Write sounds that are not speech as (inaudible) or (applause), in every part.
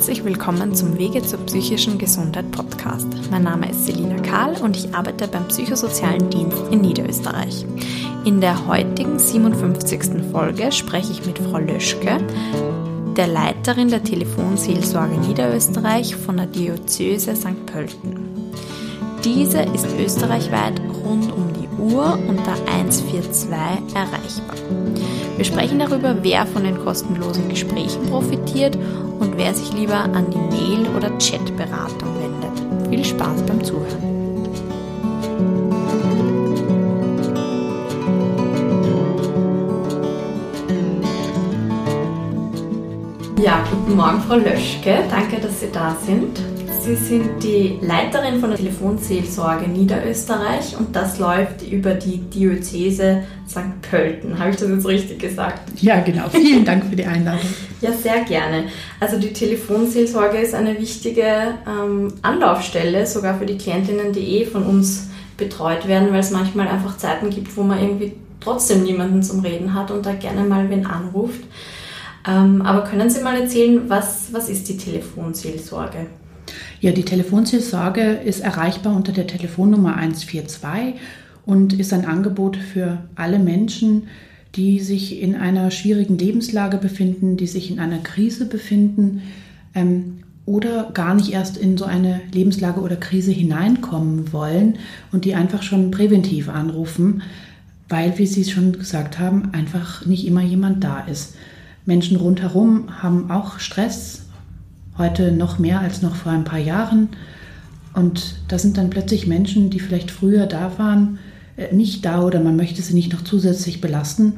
herzlich willkommen zum Wege zur psychischen Gesundheit Podcast. Mein Name ist Selina Kahl und ich arbeite beim Psychosozialen Dienst in Niederösterreich. In der heutigen 57. Folge spreche ich mit Frau Löschke, der Leiterin der Telefonseelsorge Niederösterreich von der Diözese St. Pölten. Diese ist österreichweit rund um die Uhr unter 142 erreichbar. Wir sprechen darüber, wer von den kostenlosen Gesprächen profitiert und wer sich lieber an die Mail- oder Chatberatung wendet. Viel Spaß beim Zuhören. Ja, guten Morgen, Frau Löschke. Danke, dass Sie da sind. Sie sind die Leiterin von der Telefonseelsorge Niederösterreich und das läuft über die Diözese St. Pölten. Habe ich das jetzt richtig gesagt? Ja, genau. Vielen Dank für die Einladung. (laughs) ja, sehr gerne. Also die Telefonseelsorge ist eine wichtige ähm, Anlaufstelle, sogar für die Klientinnen, die eh von uns betreut werden, weil es manchmal einfach Zeiten gibt, wo man irgendwie trotzdem niemanden zum Reden hat und da gerne mal wen anruft. Ähm, aber können Sie mal erzählen, was, was ist die Telefonseelsorge? Ja, die Telefonseelsorge ist erreichbar unter der Telefonnummer 142 und ist ein Angebot für alle Menschen, die sich in einer schwierigen Lebenslage befinden, die sich in einer Krise befinden ähm, oder gar nicht erst in so eine Lebenslage oder Krise hineinkommen wollen und die einfach schon präventiv anrufen, weil, wie Sie schon gesagt haben, einfach nicht immer jemand da ist. Menschen rundherum haben auch Stress, heute noch mehr als noch vor ein paar Jahren. Und da sind dann plötzlich Menschen, die vielleicht früher da waren, äh, nicht da oder man möchte sie nicht noch zusätzlich belasten.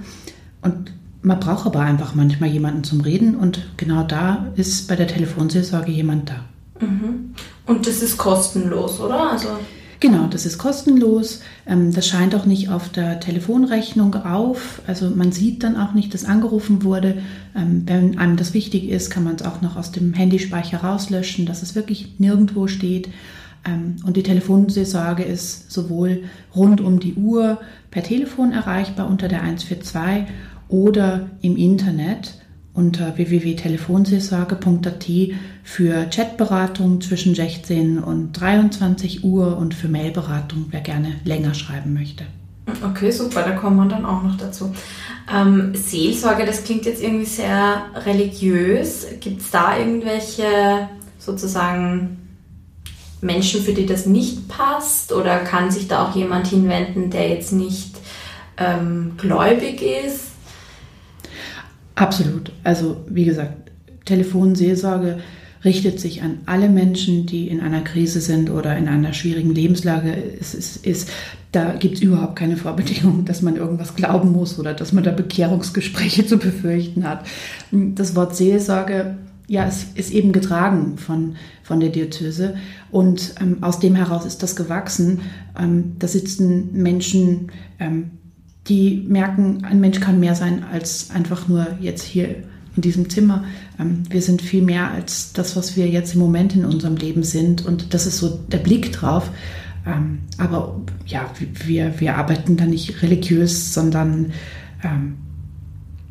Und man braucht aber einfach manchmal jemanden zum Reden und genau da ist bei der Telefonseelsorge jemand da. Mhm. Und das ist kostenlos, oder? Also Genau, das ist kostenlos. Ähm, das scheint auch nicht auf der Telefonrechnung auf. Also man sieht dann auch nicht, dass angerufen wurde. Ähm, wenn einem das wichtig ist, kann man es auch noch aus dem Handyspeicher rauslöschen, dass es wirklich nirgendwo steht. Ähm, und die Telefonseelsorge ist sowohl rund um die Uhr per Telefon erreichbar unter der 142 oder im Internet unter www.telefonseelsorge.at für Chatberatung zwischen 16 und 23 Uhr und für Mailberatung, wer gerne länger schreiben möchte. Okay, super, da kommen wir dann auch noch dazu. Ähm, Seelsorge, das klingt jetzt irgendwie sehr religiös. Gibt es da irgendwelche sozusagen Menschen, für die das nicht passt? Oder kann sich da auch jemand hinwenden, der jetzt nicht ähm, gläubig ist? Absolut. Also wie gesagt, Telefonseelsorge richtet sich an alle Menschen, die in einer Krise sind oder in einer schwierigen Lebenslage. Es ist, ist da gibt es überhaupt keine Vorbedingungen, dass man irgendwas glauben muss oder dass man da Bekehrungsgespräche (laughs) zu befürchten hat. Das Wort Seelsorge ja, es ist eben getragen von, von der Diözese und ähm, aus dem heraus ist das gewachsen. Ähm, da sitzen Menschen, ähm, die merken, ein Mensch kann mehr sein als einfach nur jetzt hier in diesem Zimmer. Ähm, wir sind viel mehr als das, was wir jetzt im Moment in unserem Leben sind. Und das ist so der Blick drauf. Ähm, aber ja, wir, wir arbeiten da nicht religiös, sondern ähm,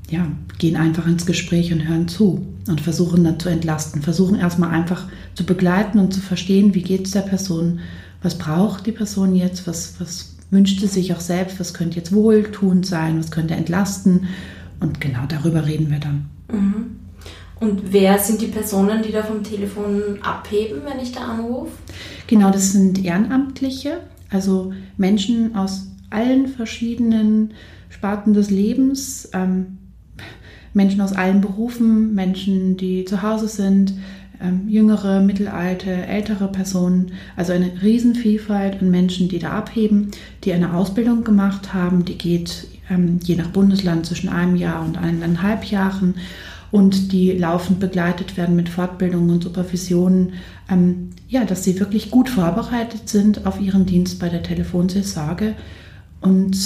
ja, gehen einfach ins Gespräch und hören zu und versuchen dann zu entlasten. Versuchen erstmal einfach zu begleiten und zu verstehen, wie geht es der Person, was braucht die Person jetzt, was, was wünschte sich auch selbst, was könnte jetzt wohltuend sein, was könnte entlasten. Und genau darüber reden wir dann. Mhm. Und wer sind die Personen, die da vom Telefon abheben, wenn ich da anrufe? Genau, das sind Ehrenamtliche, also Menschen aus allen verschiedenen Sparten des Lebens, ähm, Menschen aus allen Berufen, Menschen, die zu Hause sind, ähm, jüngere, mittelalte, ältere Personen, also eine Riesenvielfalt an Menschen, die da abheben, die eine Ausbildung gemacht haben, die geht ähm, je nach Bundesland zwischen einem Jahr und eineinhalb Jahren und die laufend begleitet werden mit Fortbildungen und Supervisionen, ähm, ja, dass sie wirklich gut vorbereitet sind auf ihren Dienst bei der Telefonseelsorge und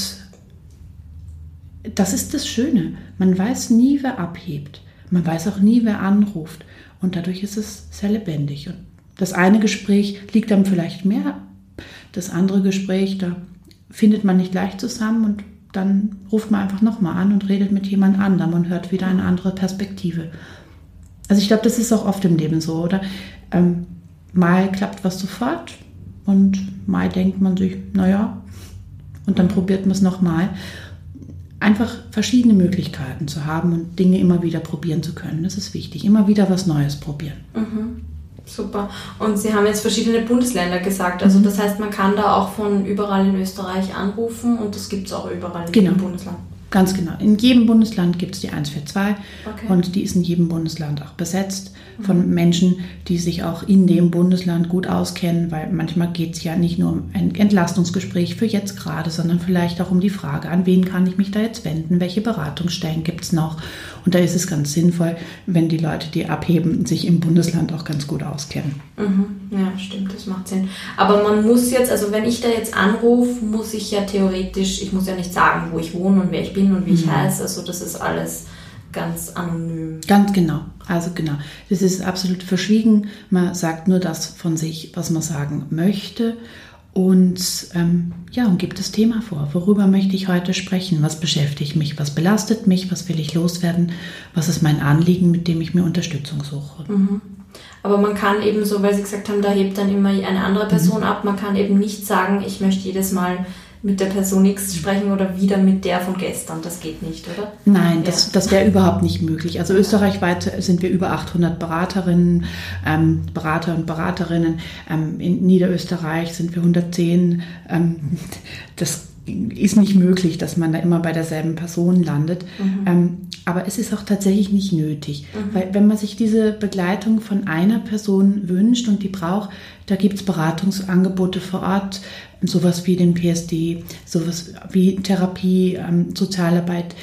das ist das Schöne. Man weiß nie, wer abhebt. Man weiß auch nie, wer anruft. Und dadurch ist es sehr lebendig. Und das eine Gespräch liegt dann vielleicht mehr. Das andere Gespräch, da findet man nicht leicht zusammen und dann ruft man einfach nochmal an und redet mit jemand anderem und hört wieder eine andere Perspektive. Also ich glaube, das ist auch oft im Leben so, oder? Ähm, mal klappt was sofort und mal denkt man sich, naja, und dann probiert man es nochmal. Einfach verschiedene Möglichkeiten zu haben und Dinge immer wieder probieren zu können, das ist wichtig. Immer wieder was Neues probieren. Mhm. Super. Und Sie haben jetzt verschiedene Bundesländer gesagt. Also mhm. das heißt, man kann da auch von überall in Österreich anrufen und das gibt es auch überall in genau. jedem Bundesland. Ganz genau. In jedem Bundesland gibt es die 142 okay. und die ist in jedem Bundesland auch besetzt von Menschen, die sich auch in dem Bundesland gut auskennen, weil manchmal geht es ja nicht nur um ein Entlastungsgespräch für jetzt gerade, sondern vielleicht auch um die Frage, an wen kann ich mich da jetzt wenden, welche Beratungsstellen gibt es noch. Und da ist es ganz sinnvoll, wenn die Leute, die abheben, sich im Bundesland auch ganz gut auskennen. Mhm. Ja, stimmt, das macht Sinn. Aber man muss jetzt, also wenn ich da jetzt anrufe, muss ich ja theoretisch, ich muss ja nicht sagen, wo ich wohne und wer ich bin und wie ich mhm. heiße. Also das ist alles ganz anonym. Ganz genau. Also genau. Das ist absolut verschwiegen. Man sagt nur das von sich, was man sagen möchte. Und ähm, ja, und gibt das Thema vor. Worüber möchte ich heute sprechen? Was beschäftigt mich? Was belastet mich? Was will ich loswerden? Was ist mein Anliegen, mit dem ich mir Unterstützung suche? Mhm. Aber man kann eben so, weil Sie gesagt haben, da hebt dann immer eine andere Person mhm. ab. Man kann eben nicht sagen, ich möchte jedes Mal mit der Person X sprechen oder wieder mit der von gestern. Das geht nicht, oder? Nein, das, das wäre überhaupt nicht möglich. Also österreichweit sind wir über 800 Beraterinnen, ähm, Berater und Beraterinnen. Ähm, in Niederösterreich sind wir 110. Ähm, das ist nicht möglich, dass man da immer bei derselben Person landet. Mhm. Ähm, aber es ist auch tatsächlich nicht nötig, mhm. weil wenn man sich diese Begleitung von einer Person wünscht und die braucht, da gibt es Beratungsangebote vor Ort, sowas wie den PSD, sowas wie Therapie, ähm, Sozialarbeit,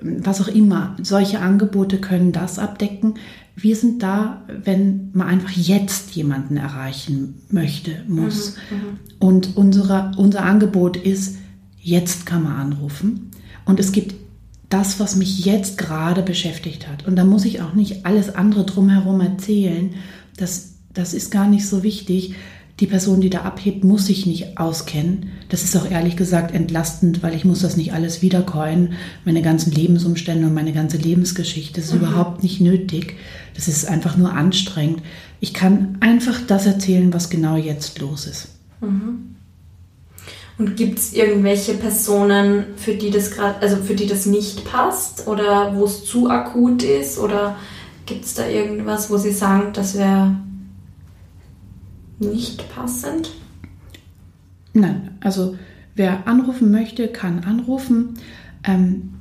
was auch immer. Solche Angebote können das abdecken. Wir sind da, wenn man einfach jetzt jemanden erreichen möchte, muss. Mhm, mhm. Und unsere, unser Angebot ist, jetzt kann man anrufen. Und es gibt das, was mich jetzt gerade beschäftigt hat. Und da muss ich auch nicht alles andere drumherum erzählen. Das, das ist gar nicht so wichtig die Person, die da abhebt, muss sich nicht auskennen. Das ist auch ehrlich gesagt entlastend, weil ich muss das nicht alles wiederkäuen, meine ganzen Lebensumstände und meine ganze Lebensgeschichte. Das ist mhm. überhaupt nicht nötig. Das ist einfach nur anstrengend. Ich kann einfach das erzählen, was genau jetzt los ist. Mhm. Und gibt es irgendwelche Personen, für die das gerade, also für die das nicht passt oder wo es zu akut ist? Oder gibt es da irgendwas, wo Sie sagen, das wäre nicht passend? Nein, also wer anrufen möchte, kann anrufen. Ähm,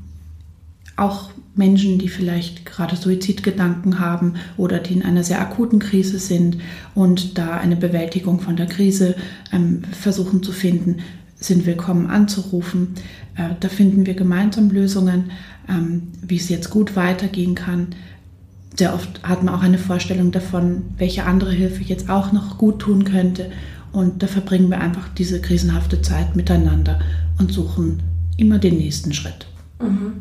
auch Menschen, die vielleicht gerade Suizidgedanken haben oder die in einer sehr akuten Krise sind und da eine Bewältigung von der Krise ähm, versuchen zu finden, sind willkommen anzurufen. Äh, da finden wir gemeinsam Lösungen, ähm, wie es jetzt gut weitergehen kann sehr oft hat man auch eine Vorstellung davon, welche andere Hilfe jetzt auch noch gut tun könnte. Und da verbringen wir einfach diese krisenhafte Zeit miteinander und suchen immer den nächsten Schritt. Mhm.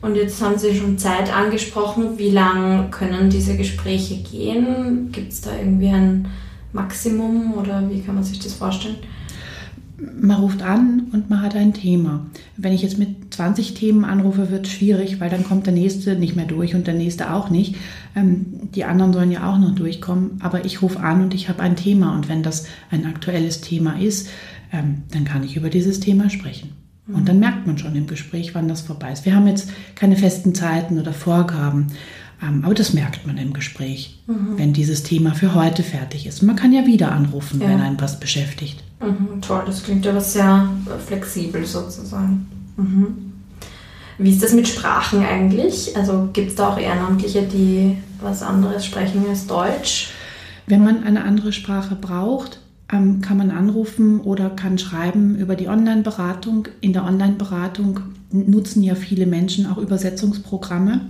Und jetzt haben Sie schon Zeit angesprochen. Wie lang können diese Gespräche gehen? Gibt es da irgendwie ein Maximum oder wie kann man sich das vorstellen? Man ruft an und man hat ein Thema. Wenn ich jetzt mit 20 Themen anrufe, wird es schwierig, weil dann kommt der nächste nicht mehr durch und der nächste auch nicht. Ähm, die anderen sollen ja auch noch durchkommen, aber ich rufe an und ich habe ein Thema und wenn das ein aktuelles Thema ist, ähm, dann kann ich über dieses Thema sprechen. Und dann merkt man schon im Gespräch, wann das vorbei ist. Wir haben jetzt keine festen Zeiten oder Vorgaben. Ähm, aber das merkt man im Gespräch, mhm. wenn dieses Thema für heute fertig ist. Man kann ja wieder anrufen, ja. wenn einen was beschäftigt. Mhm, toll, das klingt aber sehr äh, flexibel sozusagen. Mhm. Wie ist das mit Sprachen eigentlich? Also gibt es da auch Ehrenamtliche, die was anderes sprechen als Deutsch? Wenn man eine andere Sprache braucht, ähm, kann man anrufen oder kann schreiben über die Online-Beratung. In der Online-Beratung nutzen ja viele Menschen auch Übersetzungsprogramme.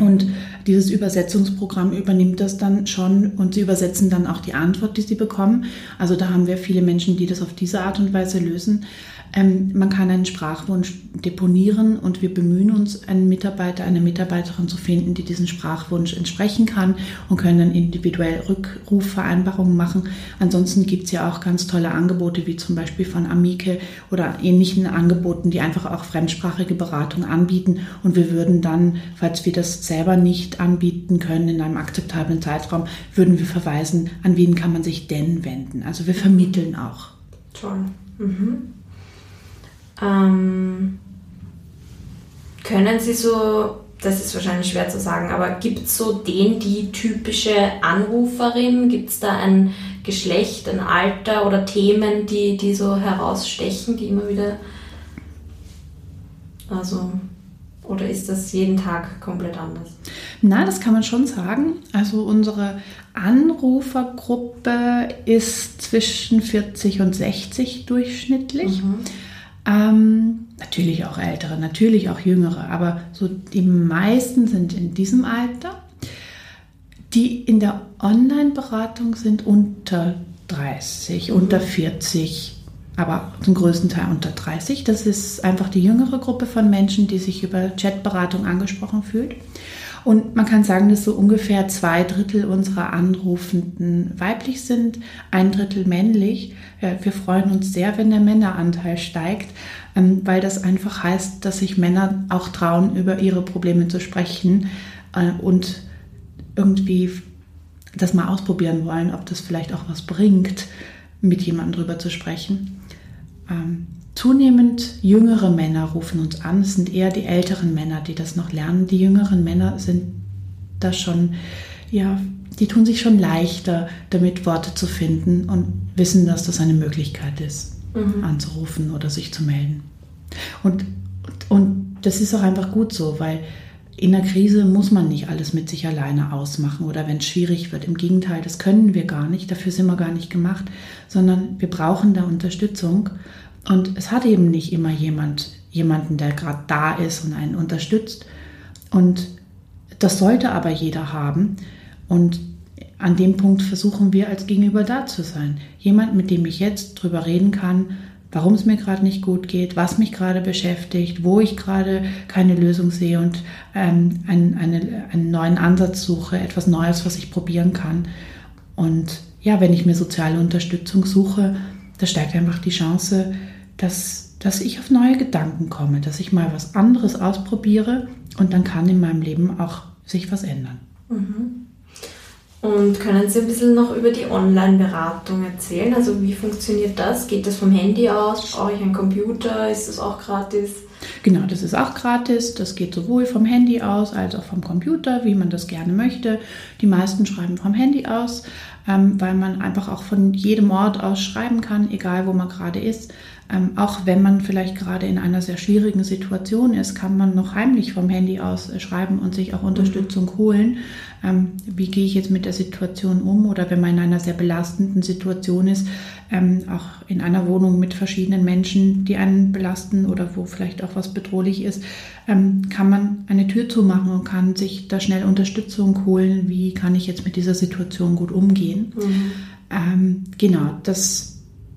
Und dieses Übersetzungsprogramm übernimmt das dann schon und sie übersetzen dann auch die Antwort, die sie bekommen. Also da haben wir viele Menschen, die das auf diese Art und Weise lösen. Ähm, man kann einen Sprachwunsch deponieren und wir bemühen uns, einen Mitarbeiter, eine Mitarbeiterin zu finden, die diesen Sprachwunsch entsprechen kann und können dann individuell Rückrufvereinbarungen machen. Ansonsten gibt es ja auch ganz tolle Angebote, wie zum Beispiel von Amike oder ähnlichen Angeboten, die einfach auch fremdsprachige Beratung anbieten. Und wir würden dann, falls wir das selber nicht anbieten können in einem akzeptablen Zeitraum, würden wir verweisen, an wen kann man sich denn wenden. Also wir vermitteln auch. Toll. Mhm. Ähm, können Sie so, das ist wahrscheinlich schwer zu sagen, aber gibt es so den, die typische Anruferin? Gibt es da ein Geschlecht, ein Alter oder Themen, die, die so herausstechen, die immer wieder. Also. Oder ist das jeden Tag komplett anders? Na, das kann man schon sagen. Also unsere Anrufergruppe ist zwischen 40 und 60 durchschnittlich. Mhm. Ähm, natürlich auch ältere, natürlich auch jüngere, aber so die meisten sind in diesem Alter. Die in der Online-Beratung sind unter 30, mhm. unter 40, aber zum größten Teil unter 30. Das ist einfach die jüngere Gruppe von Menschen, die sich über Chatberatung angesprochen fühlt. Und man kann sagen, dass so ungefähr zwei Drittel unserer Anrufenden weiblich sind, ein Drittel männlich. Wir freuen uns sehr, wenn der Männeranteil steigt, ähm, weil das einfach heißt, dass sich Männer auch trauen, über ihre Probleme zu sprechen äh, und irgendwie das mal ausprobieren wollen, ob das vielleicht auch was bringt, mit jemandem drüber zu sprechen. Zunehmend jüngere Männer rufen uns an. Es sind eher die älteren Männer, die das noch lernen. Die jüngeren Männer sind da schon, ja, die tun sich schon leichter, damit Worte zu finden und wissen, dass das eine Möglichkeit ist, mhm. anzurufen oder sich zu melden. Und, und das ist auch einfach gut so, weil in der Krise muss man nicht alles mit sich alleine ausmachen oder wenn es schwierig wird. Im Gegenteil, das können wir gar nicht, dafür sind wir gar nicht gemacht, sondern wir brauchen da Unterstützung. Und es hat eben nicht immer jemand, jemanden, der gerade da ist und einen unterstützt. Und das sollte aber jeder haben. Und an dem Punkt versuchen wir als Gegenüber da zu sein. Jemand, mit dem ich jetzt drüber reden kann, warum es mir gerade nicht gut geht, was mich gerade beschäftigt, wo ich gerade keine Lösung sehe und ähm, einen, eine, einen neuen Ansatz suche, etwas Neues, was ich probieren kann. Und ja, wenn ich mir soziale Unterstützung suche, da steigt einfach die Chance, dass, dass ich auf neue Gedanken komme, dass ich mal was anderes ausprobiere und dann kann in meinem Leben auch sich was ändern. Mhm. Und können Sie ein bisschen noch über die Online-Beratung erzählen? Also wie funktioniert das? Geht das vom Handy aus? Brauche ich einen Computer? Ist das auch gratis? Genau, das ist auch gratis. Das geht sowohl vom Handy aus als auch vom Computer, wie man das gerne möchte. Die meisten schreiben vom Handy aus, ähm, weil man einfach auch von jedem Ort aus schreiben kann, egal wo man gerade ist. Ähm, auch wenn man vielleicht gerade in einer sehr schwierigen Situation ist, kann man noch heimlich vom Handy aus äh, schreiben und sich auch Unterstützung mhm. holen. Ähm, wie gehe ich jetzt mit der Situation um? Oder wenn man in einer sehr belastenden Situation ist, ähm, auch in einer Wohnung mit verschiedenen Menschen, die einen belasten oder wo vielleicht auch was bedrohlich ist, ähm, kann man eine Tür zumachen und kann sich da schnell Unterstützung holen. Wie kann ich jetzt mit dieser Situation gut umgehen? Mhm. Ähm, genau, das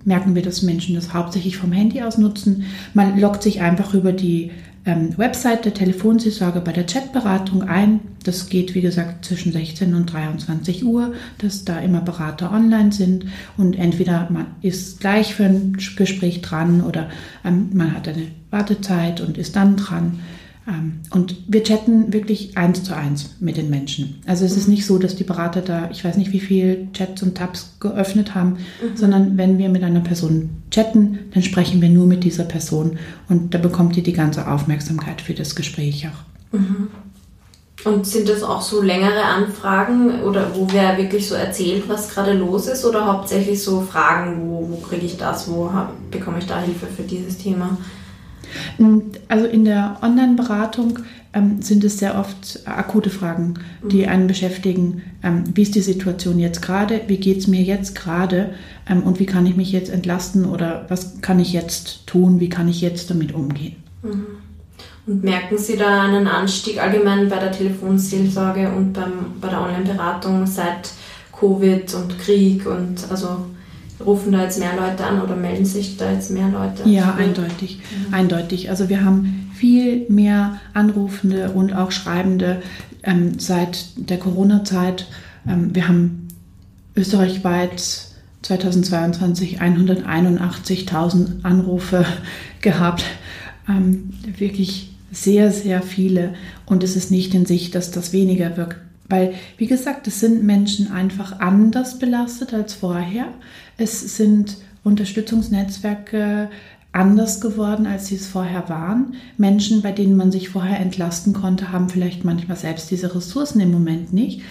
merken wir, dass Menschen das hauptsächlich vom Handy aus nutzen. Man loggt sich einfach über die ähm, Website der Telefonseelsorge bei der Chatberatung ein. Das geht, wie gesagt, zwischen 16 und 23 Uhr, dass da immer Berater online sind und entweder man ist gleich für ein Gespräch dran oder ähm, man hat eine Wartezeit und ist dann dran. Ähm, und wir chatten wirklich eins zu eins mit den Menschen. Also es ist nicht so, dass die Berater da, ich weiß nicht, wie viel Chats und Tabs geöffnet haben, mhm. sondern wenn wir mit einer Person chatten, dann sprechen wir nur mit dieser Person und da bekommt ihr die ganze Aufmerksamkeit für das Gespräch auch. Mhm. Und sind das auch so längere Anfragen oder wo wer wirklich so erzählt, was gerade los ist oder hauptsächlich so Fragen, wo, wo kriege ich das, wo bekomme ich da Hilfe für dieses Thema? Also in der Online-Beratung ähm, sind es sehr oft akute Fragen, die mhm. einen beschäftigen. Ähm, wie ist die Situation jetzt gerade? Wie geht es mir jetzt gerade? Ähm, und wie kann ich mich jetzt entlasten? Oder was kann ich jetzt tun? Wie kann ich jetzt damit umgehen? Mhm. Und merken Sie da einen Anstieg allgemein bei der Telefonseelsorge und beim, bei der Online-Beratung seit Covid und Krieg und also rufen da jetzt mehr Leute an oder melden sich da jetzt mehr Leute? Ja, eindeutig, mhm. eindeutig. Also wir haben viel mehr Anrufende und auch Schreibende ähm, seit der Corona-Zeit. Ähm, wir haben österreichweit 2022 181.000 Anrufe (laughs) gehabt. Ähm, wirklich sehr, sehr viele. Und es ist nicht in sich, dass das weniger wirkt. Weil, wie gesagt, es sind Menschen einfach anders belastet als vorher. Es sind Unterstützungsnetzwerke anders geworden, als sie es vorher waren. Menschen, bei denen man sich vorher entlasten konnte, haben vielleicht manchmal selbst diese Ressourcen im Moment nicht.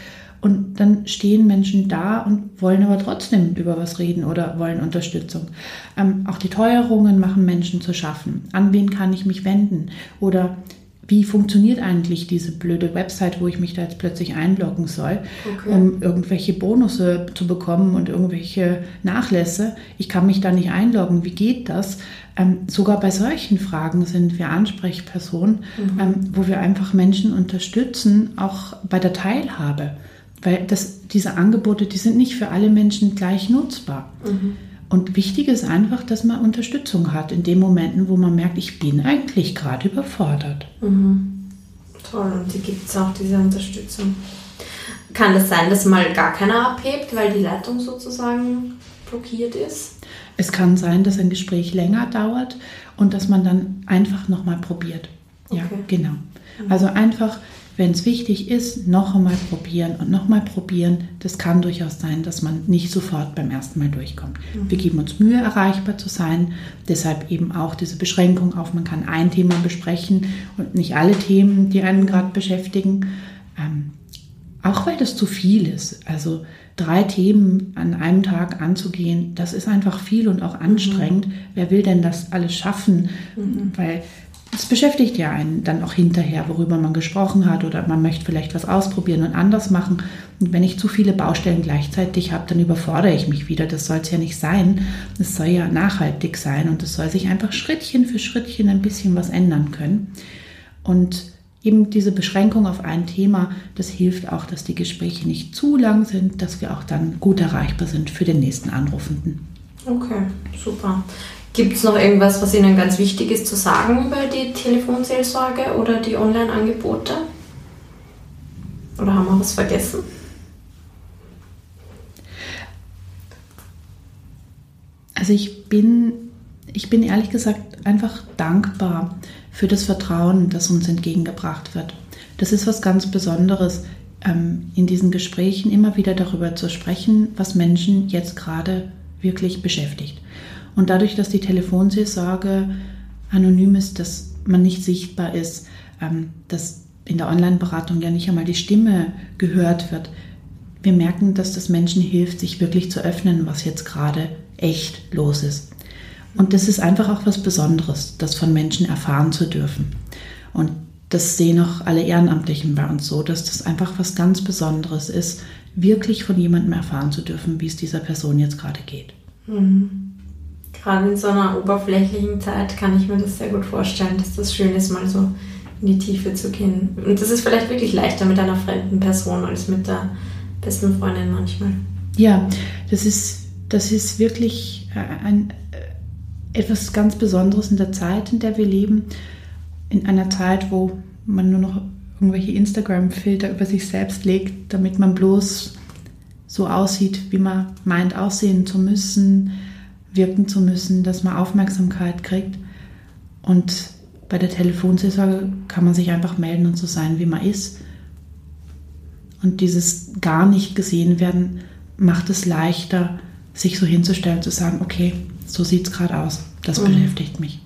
Und dann stehen Menschen da und wollen aber trotzdem über was reden oder wollen Unterstützung. Ähm, auch die Teuerungen machen Menschen zu schaffen. An wen kann ich mich wenden? Oder wie funktioniert eigentlich diese blöde Website, wo ich mich da jetzt plötzlich einloggen soll, okay. um irgendwelche Bonusse zu bekommen und irgendwelche Nachlässe. Ich kann mich da nicht einloggen. Wie geht das? Ähm, sogar bei solchen Fragen sind wir Ansprechpersonen, mhm. ähm, wo wir einfach Menschen unterstützen, auch bei der Teilhabe. Weil das, diese Angebote, die sind nicht für alle Menschen gleich nutzbar. Mhm. Und wichtig ist einfach, dass man Unterstützung hat in den Momenten, wo man merkt, ich bin eigentlich gerade überfordert. Mhm. Toll, und die gibt es auch, diese Unterstützung. Kann es das sein, dass mal gar keiner abhebt, weil die Leitung sozusagen blockiert ist? Es kann sein, dass ein Gespräch länger dauert und dass man dann einfach nochmal probiert. Okay. Ja, genau. Mhm. Also einfach wenn es wichtig ist, noch einmal probieren und noch mal probieren. Das kann durchaus sein, dass man nicht sofort beim ersten Mal durchkommt. Mhm. Wir geben uns Mühe, erreichbar zu sein. Deshalb eben auch diese Beschränkung auf, man kann ein Thema besprechen und nicht alle Themen, die einen gerade beschäftigen. Ähm, auch weil das zu viel ist. Also drei Themen an einem Tag anzugehen, das ist einfach viel und auch anstrengend. Mhm. Wer will denn das alles schaffen? Mhm. Weil es beschäftigt ja einen dann auch hinterher, worüber man gesprochen hat oder man möchte vielleicht was ausprobieren und anders machen. Und wenn ich zu viele Baustellen gleichzeitig habe, dann überfordere ich mich wieder. Das soll es ja nicht sein. Es soll ja nachhaltig sein und es soll sich einfach Schrittchen für Schrittchen ein bisschen was ändern können. Und eben diese Beschränkung auf ein Thema, das hilft auch, dass die Gespräche nicht zu lang sind, dass wir auch dann gut erreichbar sind für den nächsten Anrufenden. Okay, super. Gibt es noch irgendwas, was Ihnen ganz wichtig ist zu sagen über die Telefonseelsorge oder die Online-Angebote? Oder haben wir was vergessen? Also ich bin, ich bin ehrlich gesagt einfach dankbar für das Vertrauen, das uns entgegengebracht wird. Das ist was ganz Besonderes, ähm, in diesen Gesprächen immer wieder darüber zu sprechen, was Menschen jetzt gerade wirklich beschäftigt. Und dadurch, dass die Telefonseelsorge anonym ist, dass man nicht sichtbar ist, ähm, dass in der Online-Beratung ja nicht einmal die Stimme gehört wird, wir merken, dass das Menschen hilft, sich wirklich zu öffnen, was jetzt gerade echt los ist. Und das ist einfach auch was Besonderes, das von Menschen erfahren zu dürfen. Und das sehen auch alle Ehrenamtlichen bei uns so, dass das einfach was ganz Besonderes ist, wirklich von jemandem erfahren zu dürfen, wie es dieser Person jetzt gerade geht. Mhm gerade in so einer oberflächlichen Zeit kann ich mir das sehr gut vorstellen, dass das schön ist, mal so in die Tiefe zu gehen. Und das ist vielleicht wirklich leichter mit einer fremden Person als mit der besten Freundin manchmal. Ja, das ist, das ist wirklich äh, ein, äh, etwas ganz Besonderes in der Zeit, in der wir leben. In einer Zeit, wo man nur noch irgendwelche Instagram-Filter über sich selbst legt, damit man bloß so aussieht, wie man meint, aussehen zu müssen wirken zu müssen, dass man Aufmerksamkeit kriegt. Und bei der Telefonseelsorge kann man sich einfach melden und so sein, wie man ist. Und dieses gar nicht gesehen werden macht es leichter, sich so hinzustellen, zu sagen, okay, so sieht es gerade aus, das mhm. beschäftigt mich.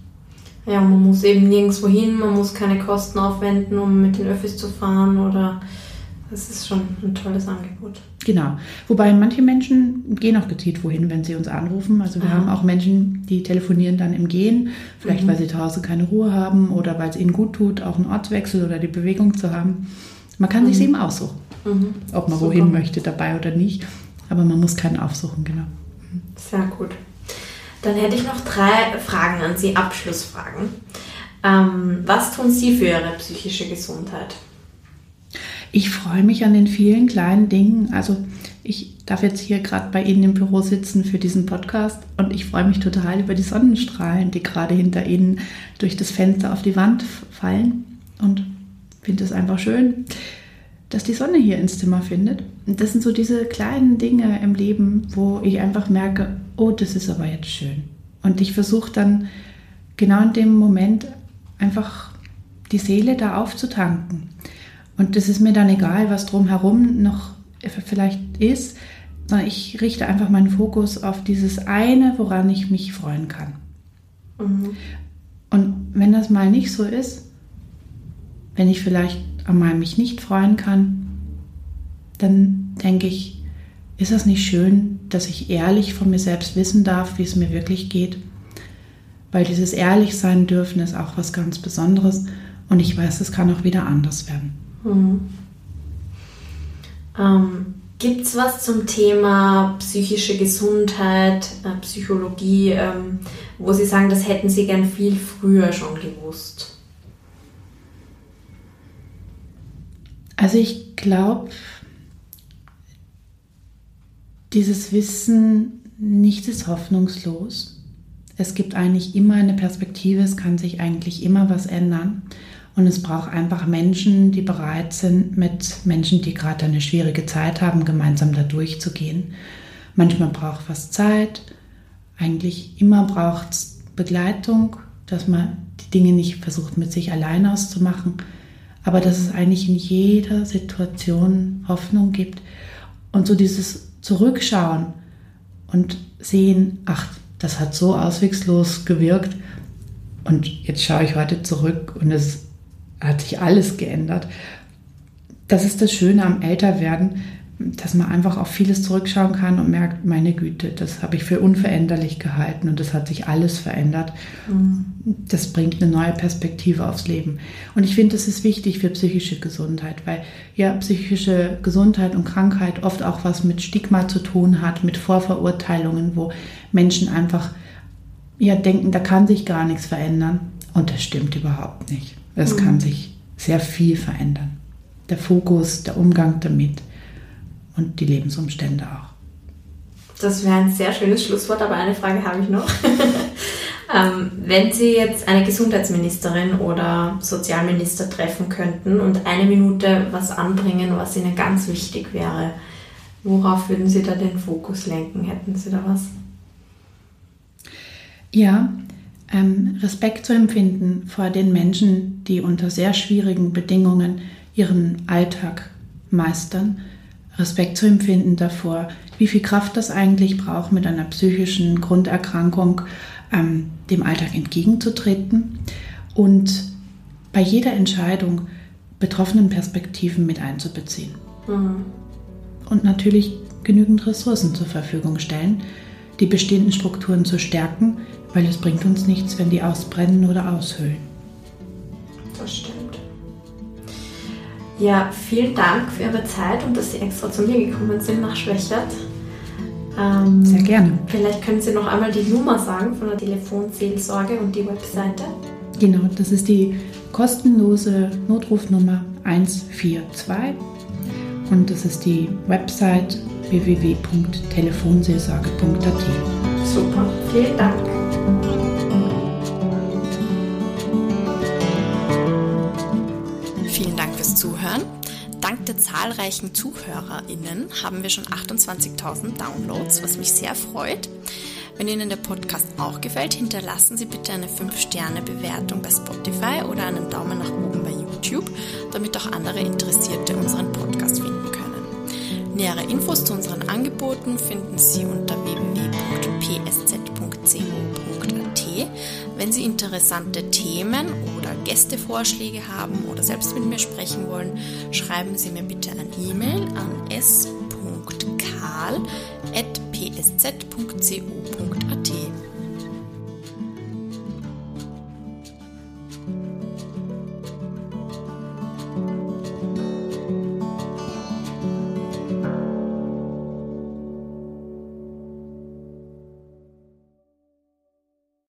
Ja, man muss eben nirgendwo hin, man muss keine Kosten aufwenden, um mit den Öffis zu fahren oder das ist schon ein tolles Angebot. Genau. Wobei manche Menschen gehen auch gezielt wohin, wenn sie uns anrufen. Also wir Aha. haben auch Menschen, die telefonieren dann im Gehen, vielleicht mhm. weil sie zu Hause keine Ruhe haben oder weil es ihnen gut tut, auch einen Ortswechsel oder die Bewegung zu haben. Man kann mhm. sich eben aussuchen, mhm. ob man Super. wohin möchte dabei oder nicht. Aber man muss keinen aufsuchen, genau. Sehr gut. Dann hätte ich noch drei Fragen an Sie, Abschlussfragen. Ähm, was tun Sie für Ihre psychische Gesundheit? Ich freue mich an den vielen kleinen Dingen. Also ich darf jetzt hier gerade bei Ihnen im Büro sitzen für diesen Podcast und ich freue mich total über die Sonnenstrahlen, die gerade hinter Ihnen durch das Fenster auf die Wand fallen und finde es einfach schön, dass die Sonne hier ins Zimmer findet. Und das sind so diese kleinen Dinge im Leben, wo ich einfach merke, oh, das ist aber jetzt schön. Und ich versuche dann genau in dem Moment einfach die Seele da aufzutanken. Und das ist mir dann egal, was drumherum noch vielleicht ist, sondern ich richte einfach meinen Fokus auf dieses eine, woran ich mich freuen kann. Mhm. Und wenn das mal nicht so ist, wenn ich vielleicht einmal mich nicht freuen kann, dann denke ich, ist das nicht schön, dass ich ehrlich von mir selbst wissen darf, wie es mir wirklich geht? Weil dieses ehrlich sein dürfen ist auch was ganz Besonderes und ich weiß, es kann auch wieder anders werden. Mhm. Ähm, Gibt es was zum Thema psychische Gesundheit, äh, Psychologie, ähm, wo Sie sagen, das hätten Sie gern viel früher schon gewusst? Also ich glaube, dieses Wissen, nichts ist hoffnungslos. Es gibt eigentlich immer eine Perspektive, es kann sich eigentlich immer was ändern. Und es braucht einfach Menschen, die bereit sind, mit Menschen, die gerade eine schwierige Zeit haben, gemeinsam da durchzugehen. Manchmal braucht was Zeit. Eigentlich immer braucht es Begleitung, dass man die Dinge nicht versucht, mit sich allein auszumachen. Aber dass es eigentlich in jeder Situation Hoffnung gibt. Und so dieses Zurückschauen und sehen, ach, das hat so auswegslos gewirkt. Und jetzt schaue ich heute zurück und es hat sich alles geändert. Das ist das Schöne am Älterwerden, dass man einfach auf vieles zurückschauen kann und merkt, meine Güte, das habe ich für unveränderlich gehalten und das hat sich alles verändert. Mhm. Das bringt eine neue Perspektive aufs Leben. Und ich finde, das ist wichtig für psychische Gesundheit, weil ja psychische Gesundheit und Krankheit oft auch was mit Stigma zu tun hat, mit Vorverurteilungen, wo Menschen einfach ja denken, da kann sich gar nichts verändern. Und das stimmt überhaupt nicht. Es mhm. kann sich sehr viel verändern. Der Fokus, der Umgang damit und die Lebensumstände auch. Das wäre ein sehr schönes Schlusswort, aber eine Frage habe ich noch. (laughs) ähm, wenn Sie jetzt eine Gesundheitsministerin oder Sozialminister treffen könnten und eine Minute was anbringen, was Ihnen ganz wichtig wäre, worauf würden Sie da den Fokus lenken? Hätten Sie da was? Ja, ähm, Respekt zu empfinden vor den Menschen, die unter sehr schwierigen Bedingungen ihren Alltag meistern. Respekt zu empfinden davor, wie viel Kraft das eigentlich braucht, mit einer psychischen Grunderkrankung ähm, dem Alltag entgegenzutreten und bei jeder Entscheidung betroffenen Perspektiven mit einzubeziehen. Mhm. Und natürlich genügend Ressourcen zur Verfügung stellen, die bestehenden Strukturen zu stärken, weil es bringt uns nichts, wenn die ausbrennen oder aushöhlen. Das stimmt. Ja, vielen Dank für Ihre Zeit und dass Sie extra zu mir gekommen sind nach Schwächert. Ähm, Sehr gerne. Vielleicht können Sie noch einmal die Nummer sagen von der Telefonseelsorge und die Webseite. Genau, das ist die kostenlose Notrufnummer 142 und das ist die Website www.telefonseelsorge.at. Super, vielen Dank. Vielen Dank fürs Zuhören. Dank der zahlreichen ZuhörerInnen haben wir schon 28.000 Downloads, was mich sehr freut. Wenn Ihnen der Podcast auch gefällt, hinterlassen Sie bitte eine 5-Sterne-Bewertung bei Spotify oder einen Daumen nach oben bei YouTube, damit auch andere Interessierte unseren Podcast finden können. Nähere Infos zu unseren Angeboten finden Sie unter www.psz.co.at. Wenn Sie interessante Themen oder Gästevorschläge haben oder selbst mit mir sprechen wollen, schreiben Sie mir bitte ein E-Mail an s.karl.psz.co.at.